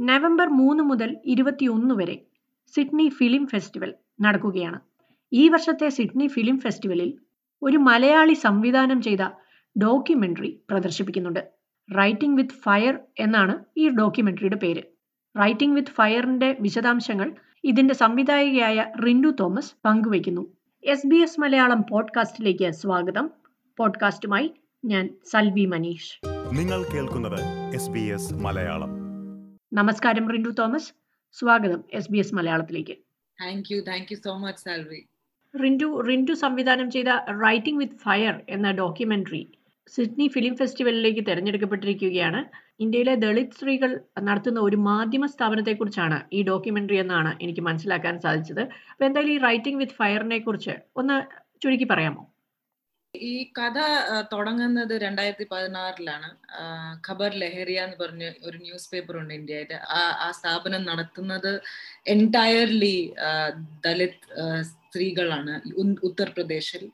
November മൂന്ന് മുതൽ ഇരുപത്തിയൊന്ന് വരെ സിഡ്നി ഫിലിം ഫെസ്റ്റിവൽ നടക്കുകയാണ്. ഈ വർഷത്തെ സിഡ്നി ഫിലിം ഫെസ്റ്റിവലിൽ ഒരു മലയാളി സംവിധാനം ചെയ്ത ഡോക്യുമെന്ററി പ്രദർശിപ്പിക്കുന്നുണ്ട്. റൈറ്റിംഗ് വിത്ത് ഫയർ എന്നാണ് ഈ ഡോക്യുമെന്ററിയുടെ പേര്. റൈറ്റിംഗ് വിത്ത് ഫയറിന്റെ വിശദാംശങ്ങൾ ഇതിന്റെ സംവിധായികയായ റിൻഡു തോമസ് പങ്കുവയ്ക്കുന്നു. എസ് ബി എസ് മലയാളം പോഡ്കാസ്റ്റിലേക്ക് സ്വാഗതം. പോഡ്കാസ്റ്റുമായി ഞാൻ സൽവി മനീഷ്. നിങ്ങൾ കേൾക്കുന്നത് എസ് മലയാളം. നമസ്കാരം റിൻഡു തോമസ്. സ്വാഗതം എസ് ബി എസ് മലയാളത്തിലേക്ക്. Thank you thank you so much Salvi Rintu Rintu സംവിധാനം ചെയ്ത റൈറ്റിംഗ് വിത്ത് ഫയർ എന്ന ഡോക്യുമെന്ററി സിഡ്നി ഫിലിം ഫെസ്റ്റിവലിലേക്ക് തിരഞ്ഞെടുക്കപ്പെട്ടിരിക്കുകയാണ്. ഇന്ത്യയിലെ ദളിത് സ്ത്രീകൾ നടത്തുന്ന ഒരു മാധ്യമ സ്ഥാപനത്തെക്കുറിച്ചാണ് ഈ ഡോക്യുമെന്ററി എന്നാണ് എനിക്ക് മനസ്സിലാക്കാൻ സാധിച്ചത്. അപ്പോൾ എന്തായാലും ഈ റൈറ്റിംഗ് വിത്ത് ഫയറിനെ കുറിച്ച് ഒന്ന് ചുരുക്കി പറയാമോ? ഈ കഥ തുടങ്ങുന്നത് രണ്ടായിരത്തി പതിനാറിലാണ് ഖബർ ലഹരിയ എന്ന് പറഞ്ഞ ഒരു ന്യൂസ് പേപ്പർ ഉണ്ട് ഇന്ത്യയിൽ ആ സ്ഥാപനം നടത്തുന്നത് എന്റയർലി ദലിത് സ്ത്രീകളാണ് ഉത്തർപ്രദേശിൽ.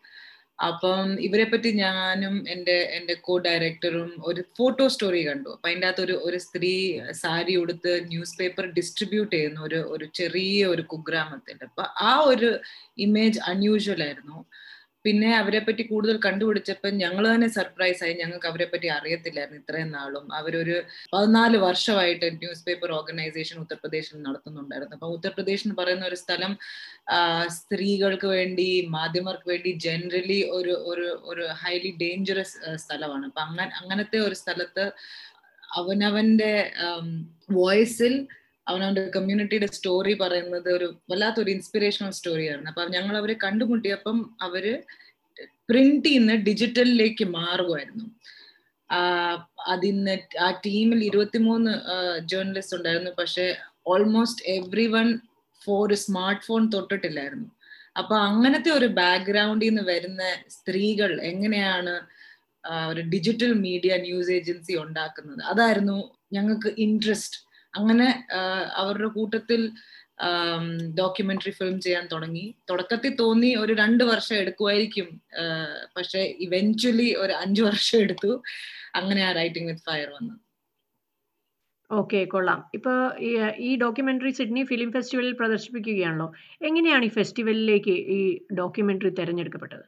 അപ്പം ഇവരെ പറ്റി ഞാനും എന്റെ എന്റെ കോ ഡയറക്ടറും ഒരു ഫോട്ടോ സ്റ്റോറി കണ്ടു. അപ്പൊ അതിന്റെ അകത്ത് ഒരു ഒരു സ്ത്രീ സാരി ഉടുത്ത് ന്യൂസ് പേപ്പർ ഡിസ്ട്രിബ്യൂട്ട് ചെയ്യുന്ന ഒരു ഒരു ചെറിയ ഒരു കുഗ്രാമത്തിൽ അപ്പൊ ആ ഒരു ഇമേജ് അൺയൂഷ്വൽ ആയിരുന്നു. പിന്നെ അവരെ പറ്റി കൂടുതൽ കണ്ടുപിടിച്ചപ്പോൾ ഞങ്ങൾ തന്നെ സർപ്രൈസ് ആയി. ഞങ്ങൾക്ക് അവരെ പറ്റി അറിയത്തില്ലായിരുന്നു ഇത്രയും നാളും. അവരൊരു പതിനാല് വർഷമായിട്ട് ന്യൂസ് പേപ്പർ ഓർഗനൈസേഷൻ ഉത്തർപ്രദേശിൽ നടത്തുന്നുണ്ടായിരുന്നു. അപ്പൊ ഉത്തർപ്രദേശ് എന്ന് പറയുന്ന ഒരു സ്ഥലം സ്ത്രീകൾക്ക് വേണ്ടി മാധ്യമർക്ക് വേണ്ടി ജനറലി ഒരു ഒരു ഒരു ഹൈലി ഡേഞ്ചറസ് സ്ഥലമാണ്. അപ്പൊ അങ്ങനെ അങ്ങനത്തെ ഒരു സ്ഥലത്ത് അവനവന്റെ വോയിസിൽ അവനവന്റെ കമ്മ്യൂണിറ്റിയുടെ സ്റ്റോറി പറയുന്നത് ഒരു വല്ലാത്തൊരു ഇൻസ്പിറേഷണൽ സ്റ്റോറിയായിരുന്നു അപ്പൊ ഞങ്ങൾ അവരെ കണ്ടുമുട്ടിയപ്പം അവർ പ്രിന്റ് ചെയ്യുന്ന ഡിജിറ്റലിലേക്ക് മാറുമായിരുന്നു അതിന്ന് ആ ടീമിൽ ഇരുപത്തിമൂന്ന് ജേർണലിസ്റ്റ് ഉണ്ടായിരുന്നു. പക്ഷെ almost everyone for smart phone തൊട്ടിട്ടില്ലായിരുന്നു. അപ്പൊ അങ്ങനത്തെ ഒരു ബാക്ക്ഗ്രൗണ്ടിൽ നിന്ന് വരുന്ന സ്ത്രീകൾ എങ്ങനെയാണ് ഒരു ഡിജിറ്റൽ മീഡിയ ന്യൂസ് ഏജൻസി ഉണ്ടാക്കുന്നത്? അതായിരുന്നു ഞങ്ങൾക്ക് ഇൻട്രസ്റ്റ് അങ്ങനെ അവരുടെ കൂട്ടത്തിൽ ഡോക്യുമെന്ററി ഫിലിം ചെയ്യാൻ തുടങ്ങി. തുടക്കത്തിൽ തോന്നി ഒരു രണ്ട് വർഷം എടുക്കുമായിരിക്കും പക്ഷെ ഇവൻച്വലി ഒരു അഞ്ചു വർഷം എടുത്തു. അങ്ങനെ ആ റൈറ്റിംഗ് വിത്ത് ഫയർ വന്നു. ഓക്കെ കൊള്ളാം. ഇപ്പൊ ഈ ഡോക്യുമെന്ററി സിഡ്നി ഫിലിം ഫെസ്റ്റിവലിൽ പ്രദർശിപ്പിക്കുകയാണല്ലോ. എങ്ങനെയാണ് ഈ ഫെസ്റ്റിവലിലേക്ക് ഈ ഡോക്യുമെന്ററി തിരഞ്ഞെടുക്കപ്പെട്ടത്?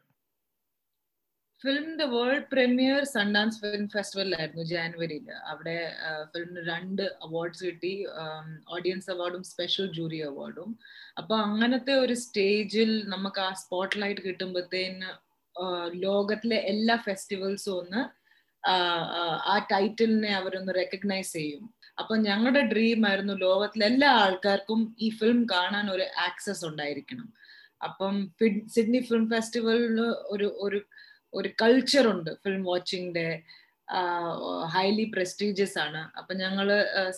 ഫിലിമിന്റെ വേൾഡ് പ്രീമിയർ സൺഡാൻസ് ഫിലിം ഫെസ്റ്റിവലിലായിരുന്നു ജാനുവരിയിൽ അവിടെ ഫിലിമിന് രണ്ട് അവാർഡ്സ് കിട്ടി. ഓഡിയൻസ് അവാർഡും സ്പെഷ്യൽ ജൂറി അവാർഡും അപ്പൊ അങ്ങനത്തെ ഒരു സ്റ്റേജിൽ നമുക്ക് ആ സ്പോട്ട് ലൈറ്റ് കിട്ടുമ്പോഴത്തേന് ലോകത്തിലെ എല്ലാ ഫെസ്റ്റിവൽസും ഒന്ന് ആ ടൈറ്റിലിനെ അവരൊന്ന് റെക്കഗ്നൈസ് ചെയ്യും. അപ്പൊ ഞങ്ങളുടെ ഡ്രീം ആയിരുന്നു ലോകത്തിലെ എല്ലാ ആൾക്കാർക്കും ഈ ഫിലിം കാണാൻ ഒരു ആക്സസ് ഉണ്ടായിരിക്കണം. അപ്പം സിഡ്നി ഫിലിം ഫെസ്റ്റിവലിൽ ഒരു ഒരു ഒരു കൾച്ചർ ഉണ്ട് ഫിലിം വാച്ചിങ്ങിന്റെ ഹൈലി പ്രസ്റ്റീജിയസ് ആണ്. അപ്പൊ ഞങ്ങൾ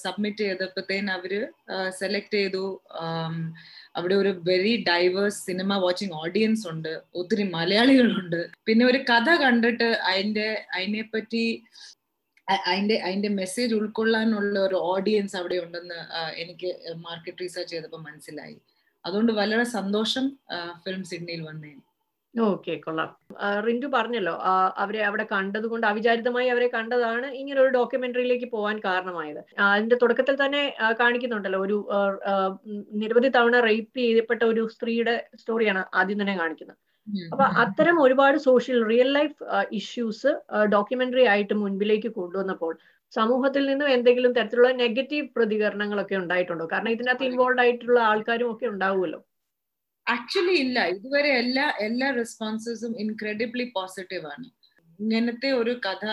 സബ്മിറ്റ് ചെയ്തപ്പോഴത്തേന് അവർ സെലക്ട് ചെയ്തു. അവിടെ ഒരു very diverse cinema watching audience ഉണ്ട്. ഒത്തിരി മലയാളികളുണ്ട്. പിന്നെ ഒരു കഥ കണ്ടിട്ട് അതിന്റെ അതിനെ പറ്റി അതിന്റെ അതിന്റെ മെസ്സേജ് ഉൾക്കൊള്ളാനുള്ള ഒരു ഓഡിയൻസ് അവിടെ ഉണ്ടെന്ന് എനിക്ക് മാർക്കറ്റ് റീസർച്ച് ചെയ്തപ്പോൾ മനസ്സിലായി. അതുകൊണ്ട് വളരെ സന്തോഷം ഫിലിം സിഡ്നിയിൽ വന്നേന് ഓക്കെ കൊള്ളാം. റിന്റു പറഞ്ഞല്ലോ അവരെ അവിടെ കണ്ടതുകൊണ്ട് അവിചാരിതമായി അവരെ കണ്ടതാണ് ഇങ്ങനെ ഒരു ഡോക്യുമെന്ററിയിലേക്ക് പോകാൻ കാരണമായത്. അതിന്റെ തുടക്കത്തിൽ തന്നെ കാണിക്കുന്നുണ്ടല്ലോ ഒരു നിരവധി തവണ റേപ്പ് ചെയ്യപ്പെട്ട ഒരു സ്ത്രീയുടെ സ്റ്റോറിയാണ് ആദ്യം തന്നെ കാണിക്കുന്നത്. അപ്പൊ അത്തരം ഒരുപാട് social real life issues documentary ആയിട്ട് മുൻപിലേക്ക് കൊണ്ടുവന്നപ്പോൾ സമൂഹത്തിൽ നിന്നും എന്തെങ്കിലും തരത്തിലുള്ള നെഗറ്റീവ് പ്രതികരണങ്ങളൊക്കെ ഉണ്ടായിട്ടുണ്ടോ? കാരണം ഇതിനകത്ത് ഇൻവോൾവ് ആയിട്ടുള്ള ആൾക്കാരും ഒക്കെ ഉണ്ടാവുമല്ലോ. ആക്ച്വലി ഇല്ല. ഇതുവരെ എല്ലാ എല്ലാ റെസ്പോൺസസും ഇൻക്രെഡിബ്ലി പോസിറ്റീവ് ആണ്. ഇങ്ങനത്തെ ഒരു കഥ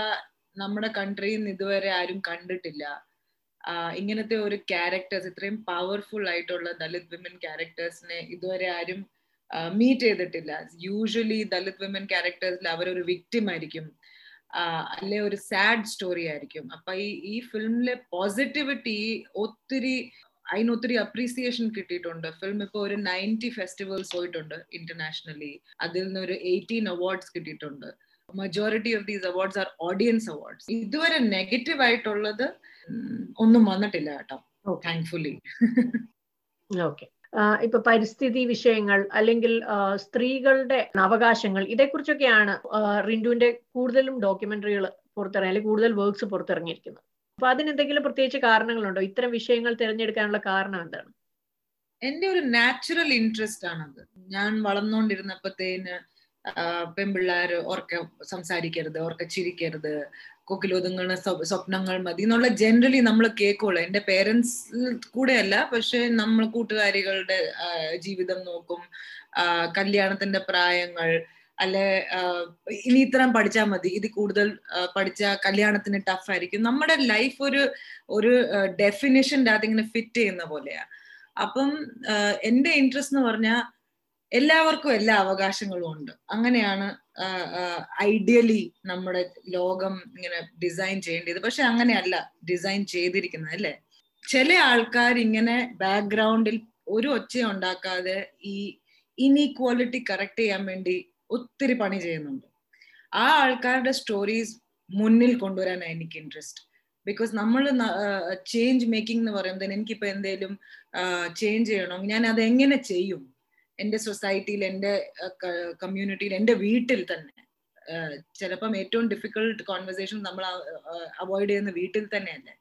നമ്മുടെ കൺട്രിയിൽ നിന്ന് ഇതുവരെ ആരും കണ്ടിട്ടില്ല. ഇങ്ങനത്തെ ഒരു ക്യാരക്ടേഴ്സ് ഇത്രയും പവർഫുൾ ആയിട്ടുള്ള ദലിത് വിമൻ ക്യാരക്ടേഴ്സിനെ ഇതുവരെ ആരും മീറ്റ് ചെയ്തിട്ടില്ല. യൂഷ്വലി ദലിത് വിമൻ ക്യാരക്ടേഴ്സിൽ അവരൊരു വിക്ടിം ആയിരിക്കും. അല്ലെ ഒരു സാഡ് സ്റ്റോറി ആയിരിക്കും. അപ്പൊ ഈ ഈ ഫിലിമിലെ പോസിറ്റിവിറ്റി ഒത്തിരി അതിന് ഒത്തിരി അപ്രീസിയേഷൻ കിട്ടിയിട്ടുണ്ട്. ഫിലിം ഇപ്പോൾ ഒരു നയന്റി ഫെസ്റ്റിവൽസ് പോയിട്ടുണ്ട് ഇന്റർനാഷണലി അതിൽ നിന്ന് ഒരു എയ്റ്റീൻ അവാർഡ്സ് കിട്ടിയിട്ടുണ്ട്. Majority of these awards are audience awards ഇതുവരെ നെഗറ്റീവ് ആയിട്ടുള്ളത് ഒന്നും വന്നിട്ടില്ല കേട്ടോ. താങ്ക്ഫുള്ളി ഓക്കെ ഇപ്പൊ പരിസ്ഥിതി വിഷയങ്ങൾ അല്ലെങ്കിൽ സ്ത്രീകളുടെ അവകാശങ്ങൾ ഇതേക്കുറിച്ചൊക്കെയാണ് റിൻഡുവിന്റെ കൂടുതലും ഡോക്യുമെന്ററികൾ പുറത്തിറങ്ങി അല്ലെങ്കിൽ കൂടുതൽ വർക്ക്സ് പുറത്തിറങ്ങിയിരിക്കുന്നത്. അപ്പൊ അതിനെന്തെങ്കിലും പ്രത്യേകിച്ച് കാരണങ്ങളുണ്ടോ? ഇത്തരം വിഷയങ്ങൾ തിരഞ്ഞെടുക്കാനുള്ള കാരണം എന്താണ്? എന്റെ ഒരു നാച്ചുറൽ ഇൻട്രസ്റ്റ് ആണത്. ഞാൻ വളർന്നുകൊണ്ടിരുന്നപ്പോഴത്തേന് പെൺപിള്ളേർ ഓർക്ക സംസാരിക്കരുത് ഓർക്ക ചിരിക്കരുത് കൊക്കിലൊതുങ്ങുന്ന സ്വപ്നങ്ങൾ മതി എന്നുള്ള ജനറലി നമ്മൾ കേൾക്കുള്ളൂ. എന്റെ പേരൻസ് കൂടെയല്ല പക്ഷെ നമ്മൾ കൂട്ടുകാരികളുടെ ജീവിതം നോക്കും കല്യാണത്തിന്റെ പ്രായങ്ങൾ അല്ലെ ഇനി ഇത്രയും പഠിച്ചാൽ മതി. ഇത് കൂടുതൽ പഠിച്ച കല്യാണത്തിന് ടഫ് ആയിരിക്കും. നമ്മുടെ ലൈഫ് ഒരു ഒരു ഡെഫിനിഷന്റെ അകത്ത് ഇങ്ങനെ ഫിറ്റ് ചെയ്യുന്ന പോലെയാ. അപ്പം എന്റെ ഇൻട്രസ്റ്റ് എന്ന് പറഞ്ഞാൽ എല്ലാവർക്കും എല്ലാ അവകാശങ്ങളും ഉണ്ട്. അങ്ങനെയാണ് ഐഡിയലി നമ്മുടെ ലോകം ഇങ്ങനെ ഡിസൈൻ ചെയ്യേണ്ടത്. പക്ഷെ അങ്ങനെയല്ല ഡിസൈൻ ചെയ്തിരിക്കുന്നത് അല്ലേ? ചില ആൾക്കാർ ഇങ്ങനെ ബാക്ക്ഗ്രൗണ്ടിൽ ഒരു ഒച്ച ഉണ്ടാക്കാതെ ഈ ഇനീക്വാലിറ്റി കറക്റ്റ് ചെയ്യാൻ വേണ്ടി ഒത്തിരി പണി ചെയ്യുന്നുണ്ട്. ആ ആൾക്കാരുടെ സ്റ്റോറീസ് മുന്നിൽ കൊണ്ടുവരാനാണ് എനിക്ക് ഇൻട്രസ്റ്റ് ബിക്കോസ് നമ്മൾ ചേഞ്ച് മേക്കിംഗ് എന്ന് പറയുന്നത് എനിക്കിപ്പോൾ എന്തെങ്കിലും ചേഞ്ച് ചെയ്യണം ഞാൻ അത് എങ്ങനെ ചെയ്യും? എന്റെ സൊസൈറ്റിയിൽ എന്റെ കമ്മ്യൂണിറ്റിയിൽ എന്റെ വീട്ടിൽ തന്നെ. ചിലപ്പം ഏറ്റവും ഡിഫിക്കൾട്ട് കോൺവെർസേഷൻ നമ്മൾ അവോയ്ഡ് ചെയ്യുന്ന വീട്ടിൽ തന്നെയല്ലേ?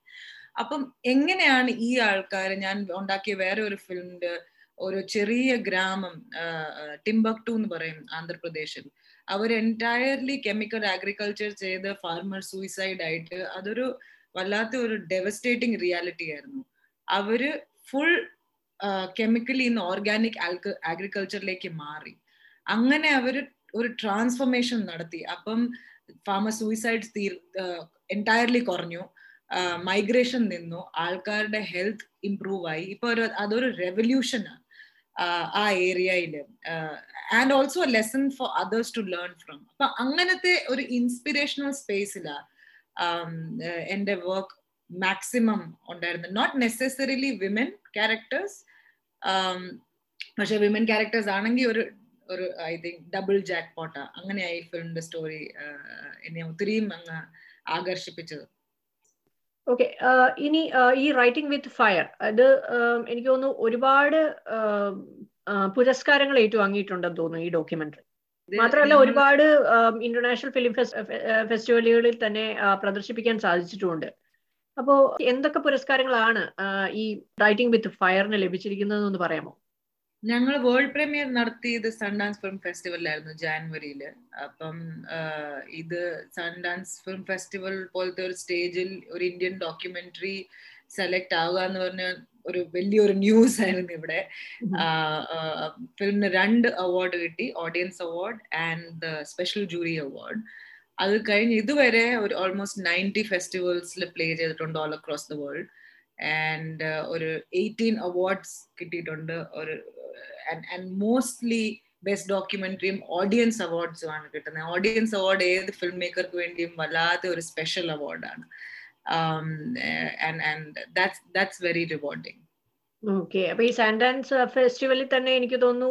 അപ്പം എങ്ങനെയാണ് ഈ ആൾക്കാർ ഞാൻ ഉണ്ടാക്കിയ വേറെ ഒരു ഫിലിമിന്റെ ഒരു ചെറിയ ഗ്രാമം ടിംബക്ടു എന്ന് പറയും ആന്ധ്രാപ്രദേശിൽ. അവർ എന്റയർലി കെമിക്കൽ അഗ്രികൾച്ചർ ചെയ്ത് ഫാർമർ സൂയിസൈഡ് ആയിട്ട് അതൊരു വല്ലാത്ത ഒരു ഡെവസ്റ്റേറ്റിംഗ് റിയാലിറ്റി ആയിരുന്നു. അവർ ഫുൾ കെമിക്കലി ഇന്ന് ഓർഗാനിക് അഗ്രികൾച്ചറിലേക്ക് മാറി. അങ്ങനെ അവർ ഒരു ട്രാൻസ്ഫോർമേഷൻ നടത്തി. അപ്പം ഫാമർ സൂയിസൈഡ് തീർ എന്റയർലി കുറഞ്ഞു. മൈഗ്രേഷൻ നിന്നു. ആൾക്കാരുടെ ഹെൽത്ത് ഇംപ്രൂവ് ആയി. ഇപ്പൊ അതൊരു റെവല്യൂഷനാണ് ആ ഏരിയയിൽ. And also lesson for others to learn from അപ്പൊ അങ്ങനത്തെ ഒരു ഇൻസ്പിറേഷണൽ സ്പേസിലാ എന്റെ വർക്ക് മാക്സിമം ഉണ്ടായിരുന്നു നോട്ട് നെസസറിലി വിമൻ ക്യാരക്ടേഴ്സ് പക്ഷെ വിമൻ ക്യാരക്ടേഴ്സ് ആണെങ്കിൽ ഒരു ഒരു ഐ തിങ്ക് ഡബിൾ ജാക്ക് പോട്ട അങ്ങനെയായി ഫിലിമിന്റെ സ്റ്റോറി എന്നെ ഒത്തിരിയും അങ്ങ് ആകർഷിപ്പിച്ചത്. ഓക്കെ ഇനി ഈ റൈറ്റിംഗ് വിത്ത് ഫയർ അത് എനിക്ക് തോന്നുന്നു ഒരുപാട് പുരസ്കാരങ്ങൾ ഏറ്റുവാങ്ങിയിട്ടുണ്ടെന്ന് തോന്നുന്നു ഈ ഡോക്യുമെന്ററി മാത്രമല്ല ഒരുപാട് ഇന്റർനാഷണൽ ഫിലിം ഫെസ്റ്റിവലുകളിൽ തന്നെ പ്രദർശിപ്പിക്കാൻ സാധിച്ചിട്ടുമുണ്ട് അപ്പോ എന്തൊക്കെ പുരസ്കാരങ്ങളാണ് ഈ റൈറ്റിംഗ് വിത്ത് ഫയറിന് ലഭിച്ചിരിക്കുന്നതെന്ന് പറയാമോ? ഞങ്ങൾ വേൾഡ് പ്രീമിയർ നടത്തിയത് സൺഡാൻസ് ഫിലിം ഫെസ്റ്റിവലിലായിരുന്നു ജാനുവരിയിൽ. അപ്പം ഇത് സൺഡാൻസ് ഫിലിം ഫെസ്റ്റിവൽ പോലത്തെ ഒരു സ്റ്റേജിൽ ഒരു ഇന്ത്യൻ ഡോക്യുമെന്ററി സെലക്ട് ആവുക എന്ന് പറഞ്ഞ ഒരു വലിയൊരു ന്യൂസ് ആയിരുന്നു ഇവിടെ. ഫിലിമിന് രണ്ട് അവാർഡ് കിട്ടി audience award and special jury award അത് കഴിഞ്ഞ് ഇതുവരെ ഒരു ഓൾമോസ്റ്റ് നയന്റി ഫെസ്റ്റിവൽസിൽ പ്ലേ ചെയ്തിട്ടുണ്ട് all across the world and ഒരു എയ്റ്റീൻ അവാർഡ്സ് കിട്ടിയിട്ടുണ്ട് ഒരു ആൻഡ് ആൻഡ് മോസ്റ്റ്ലി ബെസ്റ്റ് ഡോക്യുമെന്ററിയും ഓഡിയൻസ് അവാർഡ്സും ആണ് കിട്ടുന്നത്. ഓഡിയൻസ് അവാർഡ് ഏത് ഫിലിം മേക്കർക്ക് വേണ്ടിയും വല്ലാത്ത ഒരു സ്പെഷ്യൽ അവാർഡാണ് ദാറ്റ്സ് വെരി റിവാർഡിങ് ഓക്കെ അപ്പൊ ഈ സാൻഡാൻസ് ഫെസ്റ്റിവലിൽ തന്നെ എനിക്ക് തോന്നുന്നു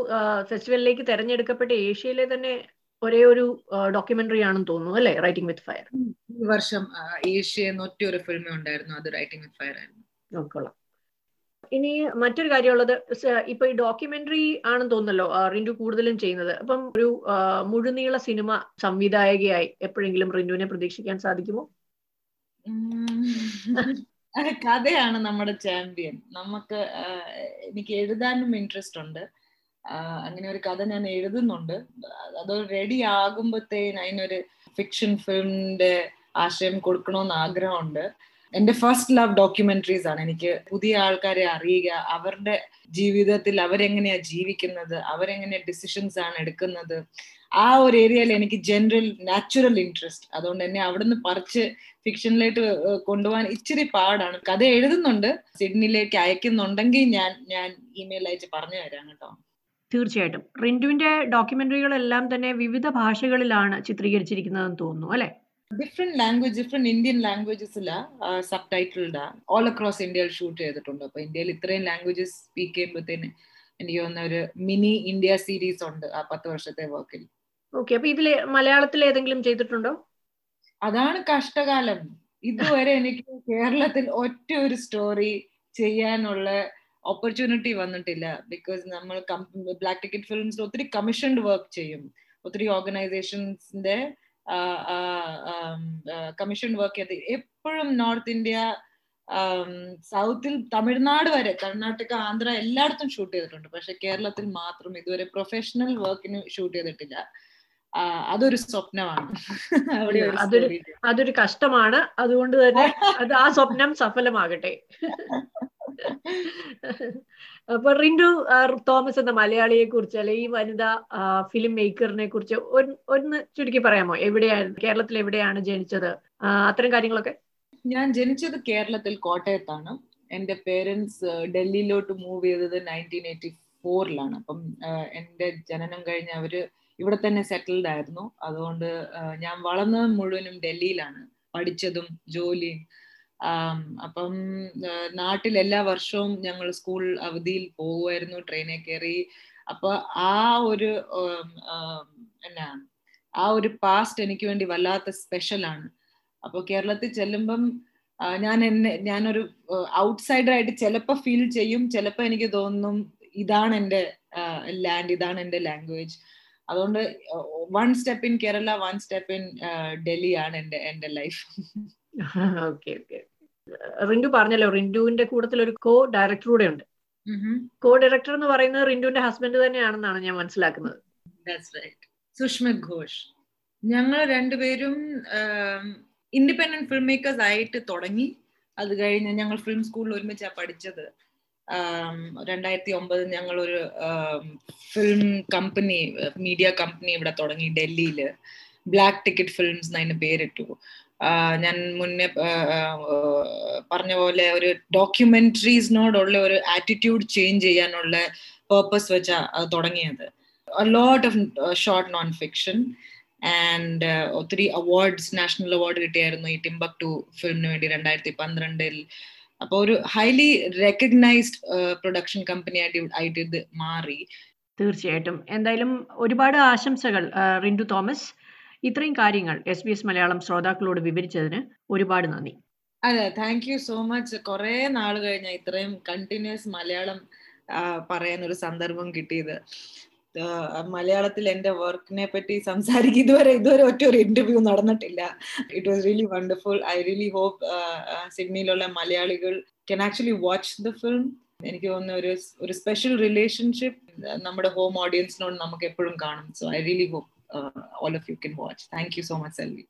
ഫെസ്റ്റിവലിലേക്ക് തെരഞ്ഞെടുക്കപ്പെട്ട ഏഷ്യയിലെ തന്നെ ഒരേ ഒരു ഡോക്യുമെന്ററി ആണെന്ന് തോന്നുന്നു അല്ലെ? റൈറ്റിംഗ് വിത്ത് ഫയർ ഈ വർഷം ഏഷ്യ ഒറ്റ ഒരു ഫിലിമേ ഉണ്ടായിരുന്നു. അത് റൈറ്റിംഗ് വിത്ത് ഫയർ ആയിരുന്നു. നോക്കൊള്ളാം ഇനി മറ്റൊരു കാര്യമുള്ളത് ഇപ്പൊ ഈ ഡോക്യുമെന്ററി ആണെന്ന് തോന്നുന്നല്ലോ റിൻഡു കൂടുതലും ചെയ്യുന്നത്. അപ്പം ഒരു മുഴുനീള സിനിമ സംവിധായകയായി എപ്പോഴെങ്കിലും റിൻഡുവിനെ പ്രതീക്ഷിക്കാൻ സാധിക്കുമോ? കഥയാണ് നമ്മുടെ ചാമ്പ്യൻ. നമുക്ക് എനിക്ക് എഴുതാനും ഇൻട്രസ്റ്റ് ഉണ്ട്. അങ്ങനെ ഒരു കഥ ഞാൻ എഴുതുന്നുണ്ട്. അത് റെഡി ആകുമ്പോഴത്തേന് അതിനൊരു ഫിക്ഷൻ ഫിലിമിന്റെ ആശയം കൊടുക്കണമെന്ന് ആഗ്രഹമുണ്ട്. എന്റെ ഫസ്റ്റ് ലവ് ഡോക്യുമെന്ററീസ് ആണ്. എനിക്ക് പുതിയ ആൾക്കാരെ അറിയുക അവരുടെ ജീവിതത്തിൽ അവരെങ്ങനെയാ ജീവിക്കുന്നത് അവരെങ്ങനെ ഡിസിഷൻസ് ആണ് എടുക്കുന്നത്. ആ ഒരു ഏരിയയിൽ എനിക്ക് ജനറൽ നാച്ചുറൽ ഇൻട്രസ്റ്റ് അതുകൊണ്ട് എന്നെ അവിടുന്ന് പറിച്ച് ഫിക്ഷനിലേക്ക് കൊണ്ടുപോകാൻ ഇച്ചിരി പാടാണ്. കഥ എഴുതുന്നുണ്ട്. സിഡ്നിയിലേക്ക് അയക്കുന്നുണ്ടെങ്കിൽ ഞാൻ ഞാൻ ഇമെയിൽ അയച്ച് പറഞ്ഞു തരാം കേട്ടോ. തീർച്ചയായിട്ടും. റിൻഡുവിന്റെ ഡോക്യുമെന്ററികളെല്ലാം തന്നെ വിവിധ ഭാഷകളിലാണ് ചിത്രീകരിച്ചിരിക്കുന്നതെന്ന് തോന്നുന്നു അല്ലെ? ഡിഫറെന്റ് ലാംഗ്വേജ് ഡിഫറെന്റ് ഇന്ത്യൻ ലാംഗ്വേജസിലാ സബ് ടൈറ്റിൽഡാ ഓൾ അക്രോസ് ഇന്ത്യയിൽ ഷൂട്ട് ചെയ്തിട്ടുണ്ട്. അപ്പൊ ഇന്ത്യയിൽ ഇത്രയും ലാംഗ്വേജസ് സ്പീക്ക് ചെയ്യുമ്പോഴത്തേന് എനിക്ക് തോന്നുന്ന ഒരു മിനി ഇന്ത്യ സീരീസ് ഉണ്ട് ആ പത്ത് വർഷത്തെ വർക്കിൽ ഓക്കെ അപ്പൊ മലയാളത്തിൽ ഏതെങ്കിലും ചെയ്തിട്ടുണ്ടോ? അതാണ് കഷ്ടകാലം. ഇതുവരെ എനിക്ക് കേരളത്തിൽ ഒറ്റ ഒരു സ്റ്റോറി ചെയ്യാനുള്ള ഓപ്പർച്യൂണിറ്റി വന്നിട്ടില്ല. ബിക്കോസ് നമ്മൾ ബ്ലാക്ക് ടിക്കറ്റ് ഫിലിംസിൽ ഒത്തിരി കമ്മീഷൻഡ് വർക്ക് ചെയ്യും. ഒത്തിരി ഓർഗനൈസേഷൻസിന്റെ കമ്മീഷൻ വർക്ക് ചെയ്ത്. എപ്പോഴും നോർത്ത് ഇന്ത്യ സൗത്തിൽ തമിഴ്നാട് വരെ കർണാടക ആന്ധ്ര എല്ലായിടത്തും ഷൂട്ട് ചെയ്തിട്ടുണ്ട്. പക്ഷെ കേരളത്തിൽ മാത്രം ഇതുവരെ പ്രൊഫഷണൽ വർക്കിന് ഷൂട്ട് ചെയ്തിട്ടില്ല. അതൊരു സ്വപ്നമാണ്. അവിടെ അതൊരു അതൊരു കഷ്ടമാണ്. അതുകൊണ്ട് തന്നെ അത് ആ സ്വപ്നം സഫലമാകട്ടെ. അപ്പൊ റിൻഡു തോമസ് എന്ന മലയാളിയെ കുറിച്ച് അല്ലെ ഈ വനിതാ ഫിലിം മേക്കറിനെ കുറിച്ച് ഒന്ന് ചുരുക്കി പറയാമോ? എവിടെയാണ് കേരളത്തിൽ എവിടെയാണ് ജനിച്ചത്? അത്തരം കാര്യങ്ങളൊക്കെ. ഞാൻ ജനിച്ചത് കേരളത്തിൽ കോട്ടയത്താണ്. എന്റെ പേരൻസ് ഡൽഹിയിലോട്ട് മൂവ് ചെയ്തത് നയന്റീൻ എയ്റ്റി ഫോറിലാണ് അപ്പം എന്റെ ജനനം കഴിഞ്ഞ് അവർ ഇവിടെ തന്നെ സെറ്റിൽഡ് ആയിരുന്നു. അതുകൊണ്ട് ഞാൻ വളർന്നത് മുഴുവനും ഡൽഹിയിലാണ്. പഠിച്ചതും ജോലിയും അപ്പം നാട്ടിൽ എല്ലാ വർഷവും ഞങ്ങൾ സ്കൂൾ അവധിയിൽ പോകുമായിരുന്നു ട്രെയിനിൽ കയറി. അപ്പൊ ആ ഒരു എന്നാ ആ ഒരു പാസ്റ്റ് എനിക്ക് വേണ്ടി വല്ലാത്ത സ്പെഷ്യലാണ് അപ്പോൾ കേരളത്തിൽ ചെല്ലുമ്പം ഞാൻ എന്നെ ഞാനൊരു ഔട്ട്സൈഡർ ആയിട്ട് ചിലപ്പോൾ ഫീൽ ചെയ്യും ചിലപ്പോൾ എനിക്ക് തോന്നും ഇതാണ് എന്റെ ലാൻഡ് ഇതാണ് എന്റെ ലാംഗ്വേജ് അതുകൊണ്ട് one step in Kerala one step in Delhi ആണ് എന്റെ എന്റെ ലൈഫ് ഓക്കെ ഓക്കെ റിൻഡു പറഞ്ഞല്ലോ റിൻഡുവിന്റെ കൂട്ടത്തിൽ ഒരു കോ ഡയറക്ടർ കൂടെ ഉണ്ട് കോ ഡയറക്ടർ എന്ന് പറയുന്നത് റിൻഡുവിന്റെ ഹസ്ബൻഡ് തന്നെയാണെന്നാണ് ഞാൻ മനസ്സിലാക്കുന്നത്. സുഷ്മ ഘോഷ്. ഞങ്ങൾ രണ്ടുപേരും ഇൻഡിപെൻഡന്റ് ഫിലിം മേക്കേഴ്സ് ആയിട്ട് തുടങ്ങി. അത് കഴിഞ്ഞ് ഞങ്ങൾ ഫിലിം സ്കൂളിൽ ഒരുമിച്ചാണ് പഠിച്ചത്. രണ്ടായിരത്തി ഒമ്പത് ഞങ്ങൾ ഒരു ഫിലിം കമ്പനി മീഡിയ കമ്പനി ഇവിടെ തുടങ്ങി ഡൽഹിയിൽ ബ്ലാക്ക് ടിക്കറ്റ് ഫിലിംസ് എന്നതിന് പേരിട്ടു. ഞാൻ മുന്നേ പറഞ്ഞ പോലെ ഒരു ഡോക്യുമെന്ററീസിനോടുള്ള ഒരു ആറ്റിറ്റ്യൂഡ് ചേഞ്ച് ചെയ്യാനുള്ള പേർപ്പസ് വെച്ചാ തുടങ്ങിയത്. Lot of short non fiction and ഒത്തിരി അവാർഡ്സ് നാഷണൽ അവാർഡ് കിട്ടിയായിരുന്നു ഈ ടിംബക് ടു ഫിലിമിന് വേണ്ടി രണ്ടായിരത്തി പന്ത്രണ്ടിൽ അപ്പോൾ ഒരു ഹൈലി റെക്കഗ്നൈസ്ഡ് പ്രൊഡക്ഷൻ കമ്പനി ആയിട്ട് ആയിട്ട് ഇത് മാറി. തീർച്ചയായിട്ടും. എന്തായാലും ഒരുപാട് ആശംസകൾ റിൻഡു തോമസ്. ഇത്രയും കാര്യങ്ങൾ എസ് ബി എസ് മലയാളം ശ്രോതാക്കളോട് വിവരിച്ചതിന് ഒരുപാട് നന്ദി. അതെ താങ്ക് യു സോ മച്ച് കുറെ നാൾ കഴിഞ്ഞ ഇത്രയും കണ്ടിന്യൂസ് മലയാളം പറയാൻ ഒരു സന്ദർഭം കിട്ടിയത്. മലയാളത്തിൽ എന്റെ വർക്കിനെ പറ്റി സംസാരിക്കും ഇതുവരെ ഇതുവരെ ഒറ്റ ഒരു ഇന്റർവ്യൂ നടന്നിട്ടില്ല. It was really wonderful I really hope സിഡ്നിയിലുള്ള മലയാളികൾ can actually watch the film എനിക്ക് തോന്നുന്ന ഒരു ഒരു സ്പെഷ്യൽ റിലേഷൻഷിപ്പ് നമ്മുടെ ഹോം ഓഡിയൻസിനോട് നമുക്ക് എപ്പോഴും കാണും. So I really hope all of you can watch. Thank you so much, Selvi.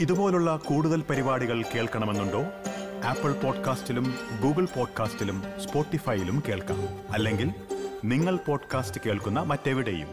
ഇതുപോലുള്ള കൂടുതൽ പരിപാടികൾ കേൾക്കണമെന്നുണ്ടോ ആപ്പിൾ പോഡ്കാസ്റ്റിലും ഗൂഗിൾ പോഡ്കാസ്റ്റിലും സ്പോട്ടിഫൈയിലും കേൾക്കാം അല്ലെങ്കിൽ നിങ്ങൾ പോഡ്കാസ്റ്റ് കേൾക്കുന്ന മറ്റെവിടെയും